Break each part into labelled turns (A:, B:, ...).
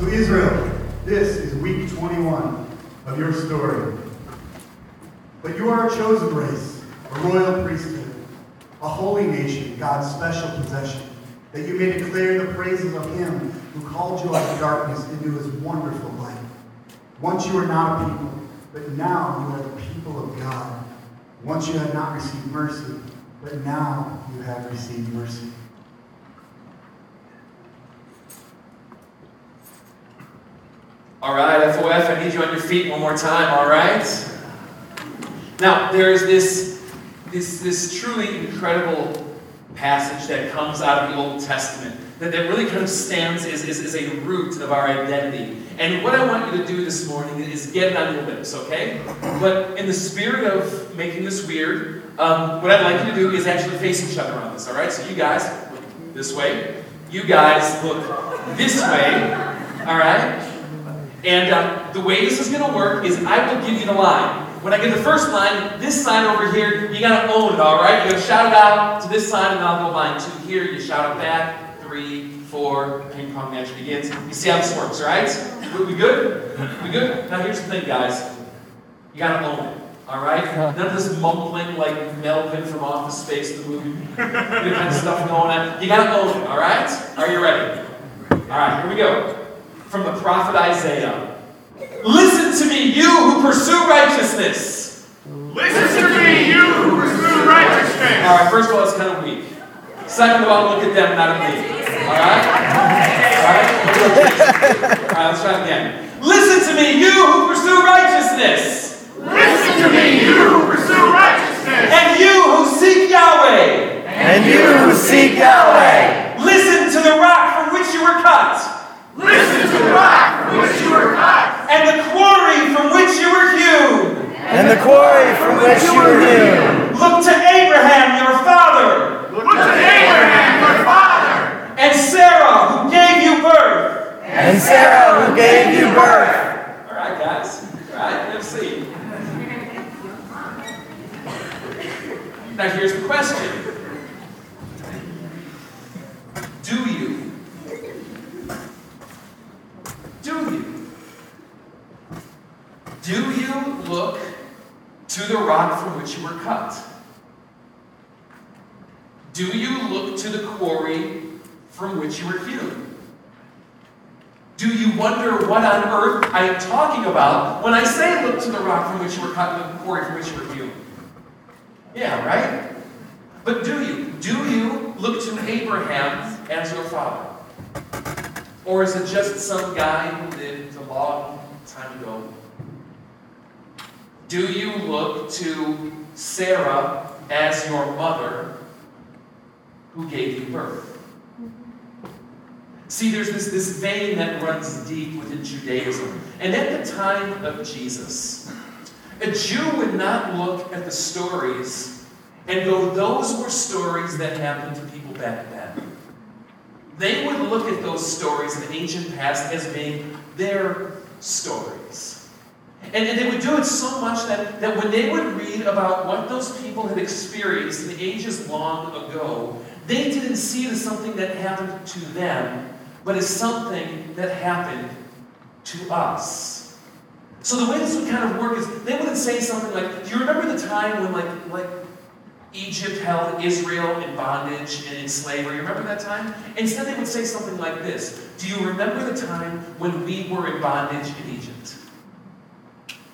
A: So, Israel, this is week 21 of your story. But you are a chosen race, a royal priesthood, a holy nation, God's special possession, that you may declare the praises of Him who called you out of darkness into His wonderful light. Once you were not a people, but now you are the people of God. Once you had not received mercy, but now you have received mercy.
B: All right, FOF, I need you on your feet one more time, all right? Now, there's this, this, this truly incredible passage that comes out of the Old Testament that, that really kind of stands as, as, as a root of our identity. And what I want you to do this morning is get it on your lips, okay? But in the spirit of making this weird, um, what I'd like you to do is actually face each other on this, all right? So you guys look this way. You guys look this way, all right? And uh, the way this is going to work is I will give you the line. When I get the first line, this sign over here, you got to own it, all right? You got to shout it out to this side, and I'll go line two here. You shout it back. Three, four, ping pong match begins. You see how this works, right? We, good? We good? Now here's the thing, guys. You got to own it. All right? None of this mumbling like Melvin from Office Space, the movie, kind of stuff going on. You got to own it. All right? Are you ready? All right, here we go from the prophet Isaiah. Listen to me, you who pursue righteousness.
C: Listen to me, you who pursue righteousness.
B: All right, first of all, it's kind of weak. Second of all, look at them, not at me. All right? All right? All right, let's try it again. Listen to me, you who pursue righteousness.
C: Listen to me, you who pursue righteousness.
B: And you who seek Yahweh.
D: And you who seek Yahweh.
B: Listen to the rock from which you were cut.
C: Listen to the rock from which you were cut.
B: And the quarry from which you were hewn.
D: And the quarry from which you were hewn.
B: Look to Abraham, your father.
C: Look to Abraham, your father.
B: And Sarah, who gave you birth.
D: And Sarah who gave you birth.
B: All right, guys. All right, let's see. Now, here's the question Do you? Do you? Do you look to the rock from which you were cut? Do you look to the quarry from which you were hewn? Do you wonder what on earth I am talking about when I say look to the rock from which you were cut and the quarry from which you were hewn? Yeah, right? But do you? Do you look to Abraham as your father? Or is it just some guy who lived a long time ago? Do you look to Sarah as your mother who gave you birth? See, there's this, this vein that runs deep within Judaism. And at the time of Jesus, a Jew would not look at the stories and go, those were stories that happened to people back then. They would look at those stories in the ancient past as being their stories. And, and they would do it so much that, that when they would read about what those people had experienced in ages long ago, they didn't see it as something that happened to them, but as something that happened to us. So the way this would kind of work is they wouldn't say something like, Do you remember the time when like like Egypt held Israel in bondage and in slavery? Remember that time? Instead they would say something like this. Do you remember the time when we were in bondage in Egypt?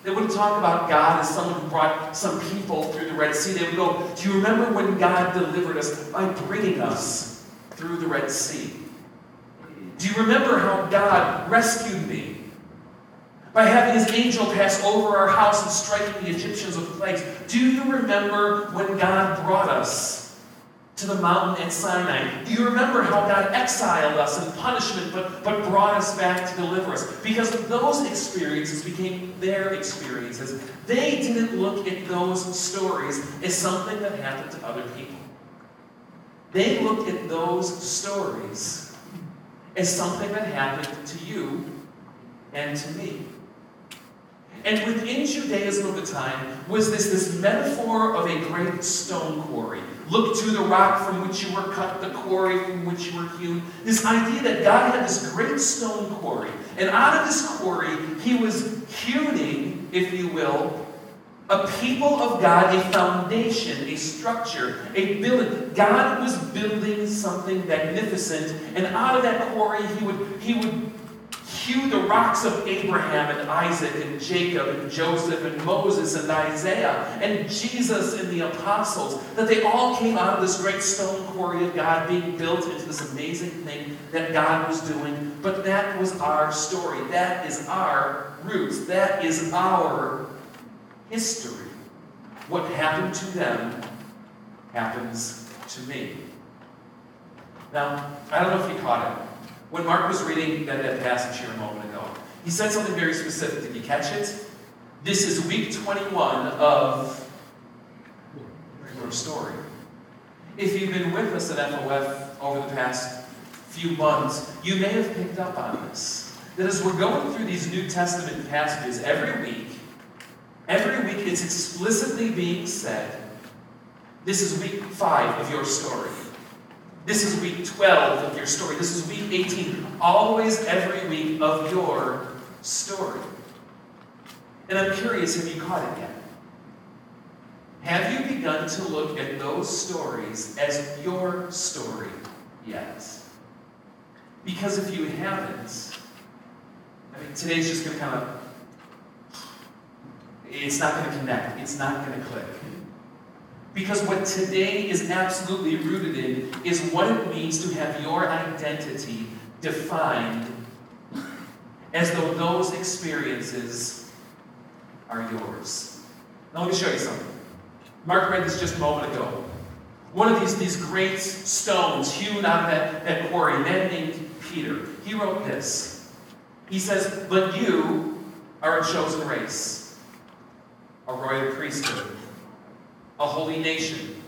B: They wouldn't talk about God as someone who brought some people through the Red Sea. They would go, Do you remember when God delivered us by bringing us through the Red Sea? Do you remember how God rescued me? By having his angel pass over our house and striking the Egyptians with plagues. Do you remember when God brought us to the mountain at Sinai? Do you remember how God exiled us in punishment but, but brought us back to deliver us? Because those experiences became their experiences. They didn't look at those stories as something that happened to other people. They looked at those stories as something that happened to you and to me. And within Judaism of the time was this, this metaphor of a great stone quarry. Look to the rock from which you were cut, the quarry from which you were hewn. This idea that God had this great stone quarry. And out of this quarry, he was hewing, if you will, a people of God, a foundation, a structure, a building. God was building something magnificent, and out of that quarry, he would, he would hew the rocks of Abraham and Isaac and Jacob and Joseph and Moses and Isaiah and Jesus and the apostles, that they all came out of this great stone quarry of God being built into this amazing thing that God was doing. But that was our story. That is our roots. That is our history. What happened to them happens to me. Now, I don't know if you caught it. When Mark was reading that, that passage here a moment ago, he said something very specific. Did you catch it? This is week 21 of your story. If you've been with us at FOF over the past few months, you may have picked up on this. That as we're going through these New Testament passages every week, every week it's explicitly being said, this is week five of your story. This is week 12 of your story. This is week 18. Always every week of your story. And I'm curious, have you caught it yet? Have you begun to look at those stories as your story yet? Because if you haven't, I mean, today's just going to kind of, it's not going to connect. It's not going to click. Because what today is absolutely rooted in is what it means to have your identity defined as though those experiences are yours. Now, let me show you something. Mark read this just a moment ago. One of these, these great stones hewn out of that, that quarry, a man named Peter, he wrote this. He says, But you are a chosen race, a royal priesthood a holy nation,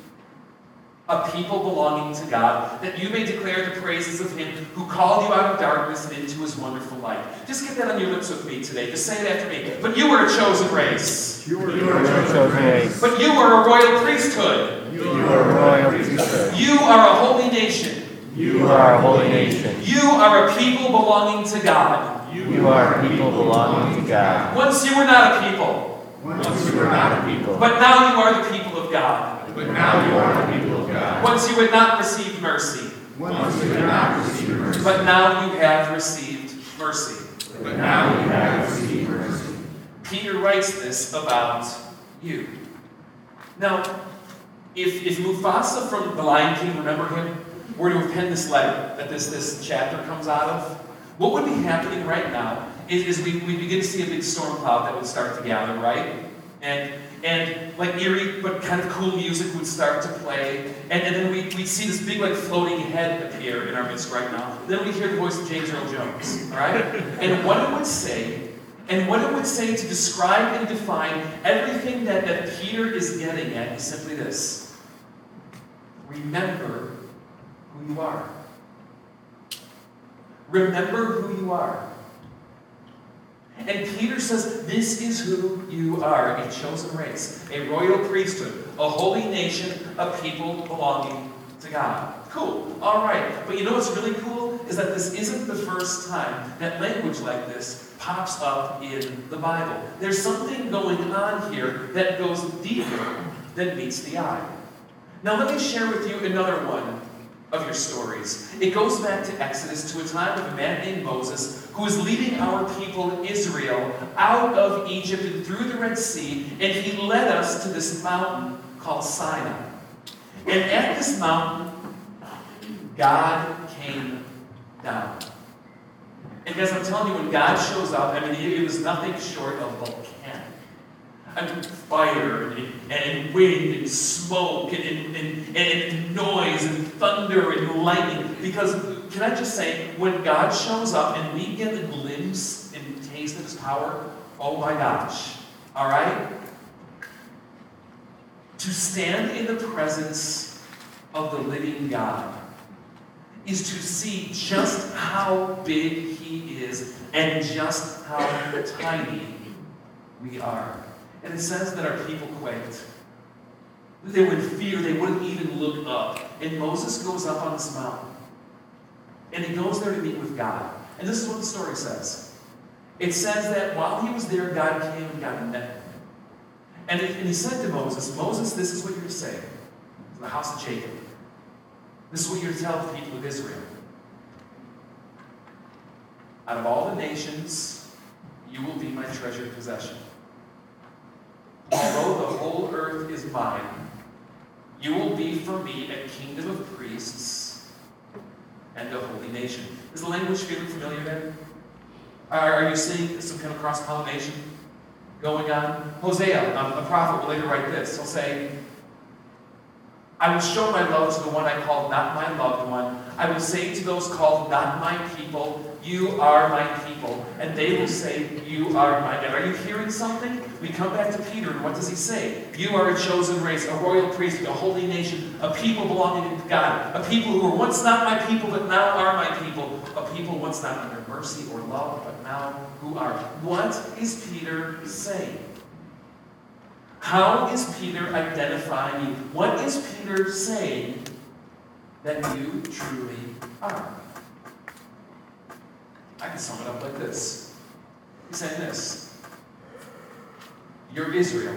B: a people belonging to God, that you may declare the praises of Him who called you out of darkness and into His wonderful light. Just get that on your lips with me today. Just say it after me. But you were a chosen race.
D: You are a chosen race.
B: But you are a royal priesthood.
D: You are a royal priesthood.
B: You are a holy nation.
D: You are a holy nation.
B: You are a people belonging to God.
D: You are a people belonging to God.
B: Once you were not a people,
D: Once you were not a people,
B: but now you are the people of God.
D: but now you are the people of God.
B: Once you had not received mercy,
D: Once you had not received mercy,
B: but now you have received mercy.
D: but now you have received mercy.
B: Peter writes this about you. Now, if, if Mufasa from The Lion King, remember him, were to have penned this letter that this, this chapter comes out of, what would be happening right now is, is we, we begin to see a big storm cloud that would start to gather, right? And and like eerie but kind of cool music would start to play. And, and then we, we'd see this big like floating head appear in our midst right now. Then we hear the voice of James Earl Jones, all right? And what it would say and what it would say to describe and define everything that, that Peter is getting at is simply this Remember who you are. Remember who you are. And Peter says, This is who you are a chosen race, a royal priesthood, a holy nation, a people belonging to God. Cool. All right. But you know what's really cool? Is that this isn't the first time that language like this pops up in the Bible. There's something going on here that goes deeper than meets the eye. Now, let me share with you another one of your stories. It goes back to Exodus, to a time of a man named Moses who is leading our people Israel out of Egypt and through the Red Sea, and he led us to this mountain called Sinai. And at this mountain, God came down. And guys, I'm telling you, when God shows up, I mean, it was nothing short of volcanic. I mean, fire and, and wind and smoke and, and, and noise and thunder and lightning. Because, can I just say, when God shows up and we get a glimpse and taste of his power, oh my gosh, all right? To stand in the presence of the living God is to see just how big he is and just how tiny we are. And it says that our people quaked. They would fear, they wouldn't even look up. And Moses goes up on this mountain. And he goes there to meet with God. And this is what the story says. It says that while he was there, God came and God met him. And, and he said to Moses, Moses, this is what you're to say to the house of Jacob. This is what you're to tell the people of Israel. Out of all the nations, you will be my treasured possession. Although the whole earth is mine, you will be for me a kingdom of priests and a holy nation. Is the language feeling familiar there? Are, are you seeing some kind of cross pollination going on? Hosea, a prophet, will later write this. He'll say, I will show my love to the one I called not my loved one. I will say to those called not my people, You are my people. And they will say, You are my God. Are you hearing something? We come back to Peter, and what does he say? You are a chosen race, a royal priesthood, a holy nation, a people belonging to God, a people who were once not my people, but now are my people, a people once not under mercy or love, but now who are. What is Peter saying? How is Peter identifying you? What is Peter saying that you truly are? I can sum it up like this. He's saying this. You're Israel.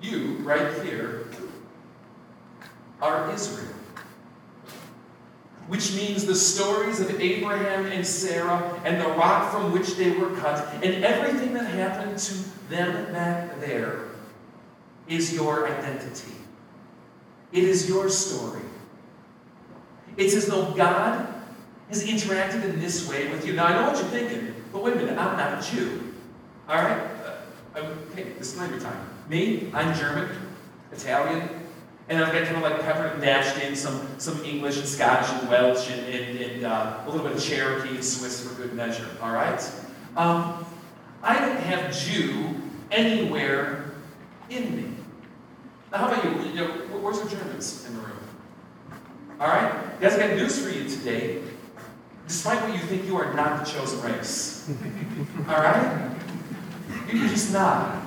B: You, right here, are Israel. Which means the stories of Abraham and Sarah and the rock from which they were cut and everything that happened to them back there is your identity. It is your story. It's as though God has interacted in this way with you. Now, I know what you're thinking, but wait a minute, I'm not a Jew. All right? Uh, okay, disclaimer time. Me, I'm German, Italian, and I've got kind of like peppered and dashed in some, some English and Scottish and Welsh and, and, and uh, a little bit of Cherokee and Swiss for good measure. All right? Um, I don't have Jew anywhere in me. Now, how about you? you know, where's the Germans in the room? All right? Guys, I got news for you today. Despite what you think, you are not the chosen race. All right? You're just not.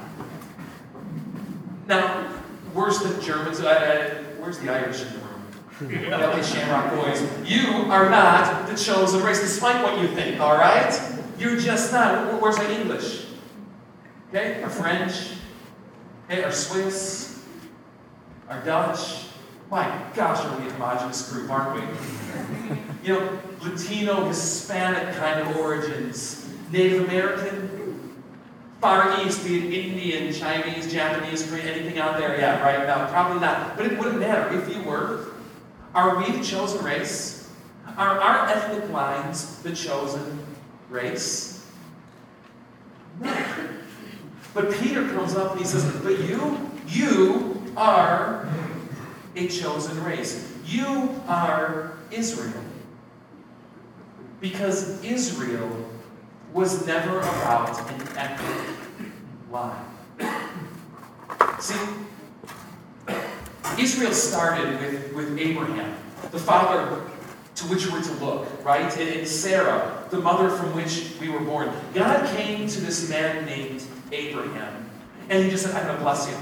B: Now, where's the Germans? Uh, uh, where's the Irish in the room? Okay, Shamrock Boys. You are not the chosen race, despite what you think, all right? You're just not. Where's our English? Okay? Our French? Okay, our Swiss? Our Dutch? My gosh, are we a homogenous group, aren't we? You know, Latino, Hispanic kind of origins, Native American, Far East, be it Indian, Chinese, Japanese, Korean, anything out there? Yeah, right now, probably not. But it wouldn't matter if you were. Are we the chosen race? Are our ethnic lines the chosen race? No. But Peter comes up and he says, But you, you are a chosen race. You are Israel. Because Israel was never about an ethnic line. See, Israel started with, with Abraham, the father to which we're to look, right? And, and Sarah, the mother from which we were born. God came to this man named Abraham, and he just said, I'm going to bless you.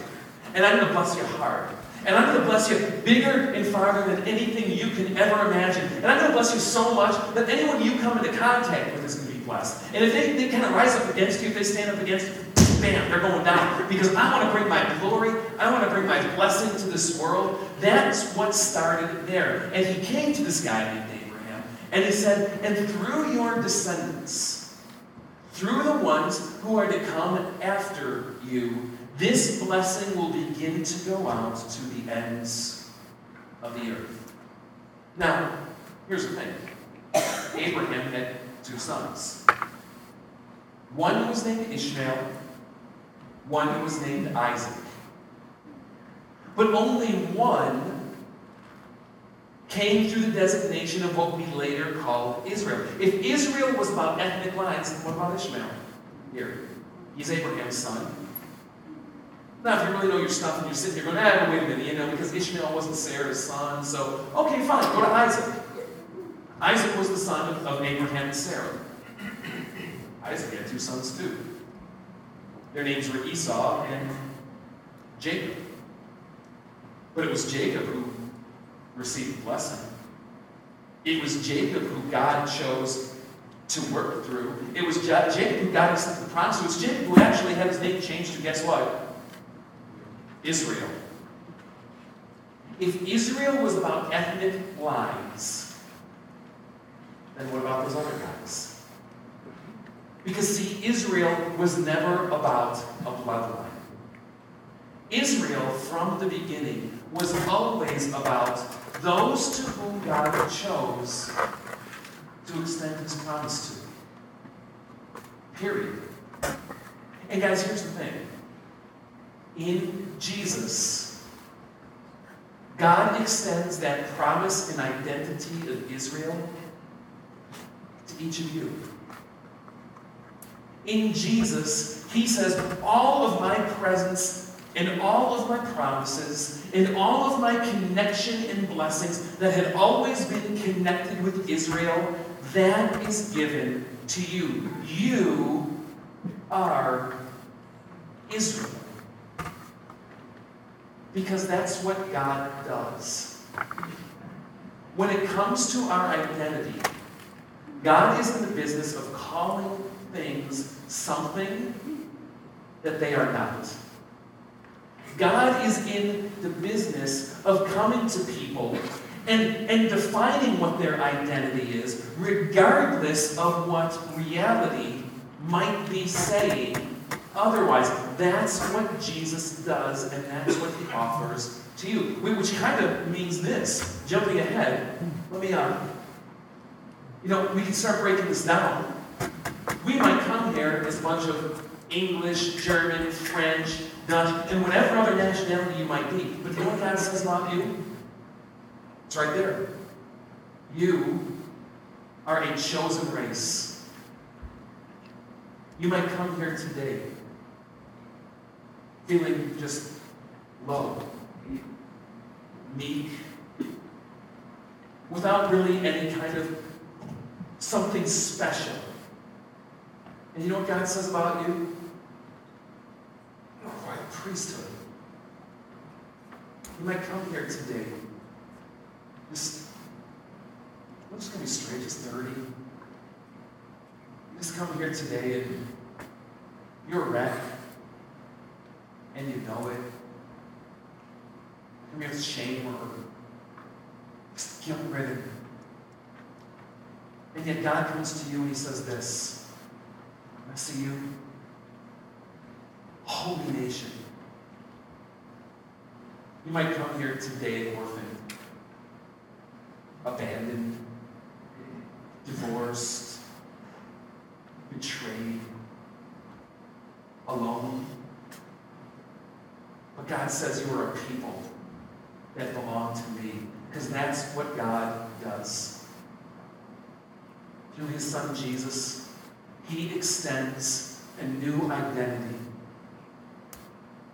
B: And I'm going to bless you hard. And I'm going to bless you bigger and farther than anything you can ever imagine. And I'm going to bless you so much that anyone you come into contact with is And if they, they kind of rise up against you, if they stand up against you, bam, they're going down. Because I want to bring my glory, I want to bring my blessing to this world. That's what started there. And he came to this guy named Abraham, and he said, And through your descendants, through the ones who are to come after you, this blessing will begin to go out to the ends of the earth. Now, here's the thing Abraham had two sons. One was named Ishmael, one was named Isaac. But only one came through the designation of what we later called Israel. If Israel was about ethnic lines, what about Ishmael? Here, he's Abraham's son. Now, if you really know your stuff and you're sitting here going, ah, wait a minute, you know, because Ishmael wasn't Sarah's son, so, okay, fine, go to Isaac. Isaac was the son of, Abraham and Sarah. Isaac had two sons too. Their names were Esau and Jacob. But it was Jacob who received the blessing. It was Jacob who God chose to work through. It was Jacob who accepted the promise. It was Jacob who actually had his name changed to guess what? Israel. If Israel was about ethnic lines, then what about those other guys? Because, see, Israel was never about a bloodline. Israel, from the beginning, was always about those to whom God chose to extend his promise to. Period. And, guys, here's the thing in Jesus, God extends that promise and identity of Israel each of you. In Jesus, He says, All of my presence and all of my promises and all of my connection and blessings that had always been connected with Israel, that is given to you. You are Israel. Because that's what God does. When it comes to our identity, God is in the business of calling things something that they are not. God is in the business of coming to people and, and defining what their identity is, regardless of what reality might be saying otherwise. That's what Jesus does, and that's what he offers to you. Which kind of means this. Jumping ahead, let me, uh, you know, we can start breaking this down. We might come here as a bunch of English, German, French, Dutch, and whatever other nationality you might be. But you know what God says about you? It's right there. You are a chosen race. You might come here today feeling just low, meek, without really any kind of something special. And you know what God says about you? You're a royal priesthood. You might come here today. Just, I'm just going to be straight, just 30. You just come here today and you're a wreck. And you know it. Come here with shame or just guilt ridden. And yet God comes to you and He says this I see you, holy nation. You might come here today, an orphan, abandoned, divorced, betrayed, alone. But God says you are a people that belong to me, because that's what God does. Through his son Jesus, he extends a new identity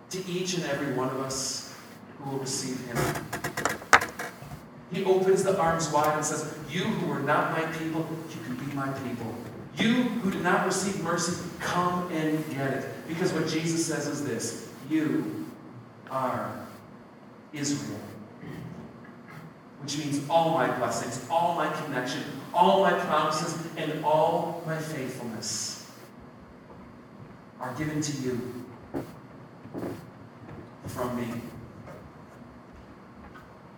B: to each and every one of us who will receive him. He opens the arms wide and says, You who are not my people, you can be my people. You who did not receive mercy, come and get it. Because what Jesus says is this You are Israel. Which means all my blessings, all my connection, all my promises, and all my faithfulness are given to you from me.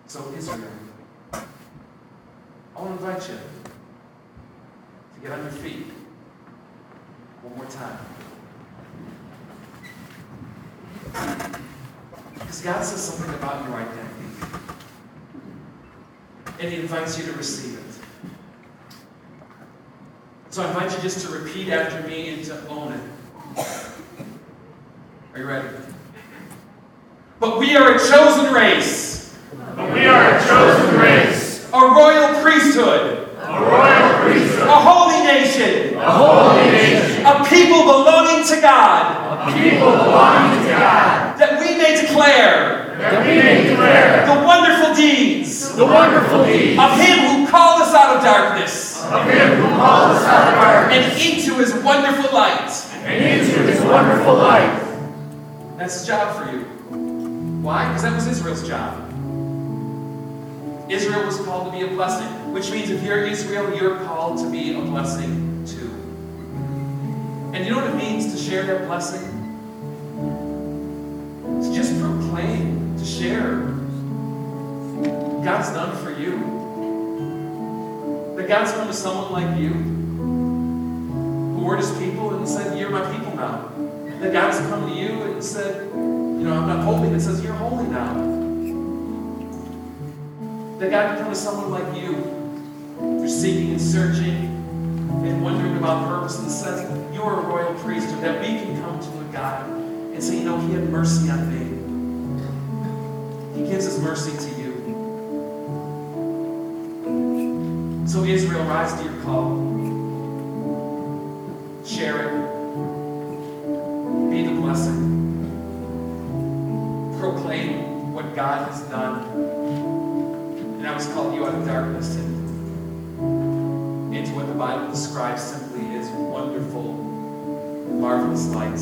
B: So, Israel, I want to invite you to get on your feet one more time. Because God says something about your identity. And He invites you to receive it. So I invite you just to repeat after me and to own it. Are you ready? But we are a chosen race,
C: But we are a chosen race,
B: a royal priesthood,
C: a royal priesthood,
B: a holy nation,
C: a holy nation,
B: a people belonging to God,
C: a people belonging to God,
B: that we may declare
C: that we may declare
B: the wonderful deeds
C: the wonderful deeds
B: of Him who called us out of darkness
C: Of him who called us out of darkness
B: and into his wonderful light.
C: and into his wonderful light.
B: That's his job for you. Why? Because that was Israel's job. Israel was called to be a blessing, which means if you're Israel, you're called to be a blessing too. And you know what it means to share that blessing? To just proclaim, to share God's done for you. That God's come to someone like you who were his people and said, You're my people now. That God's come to you and said, You know, I'm not holy, but says, You're holy now. That God can come to someone like you who's seeking and searching and wondering about purpose and says, You're a royal priesthood. That we can come to a God and say, You know, He had mercy on me. He gives His mercy to you. So, Israel, rise to your call. Share it. Be the blessing. Proclaim what God has done. And I was called you out of darkness into what the Bible describes simply as wonderful, marvelous light.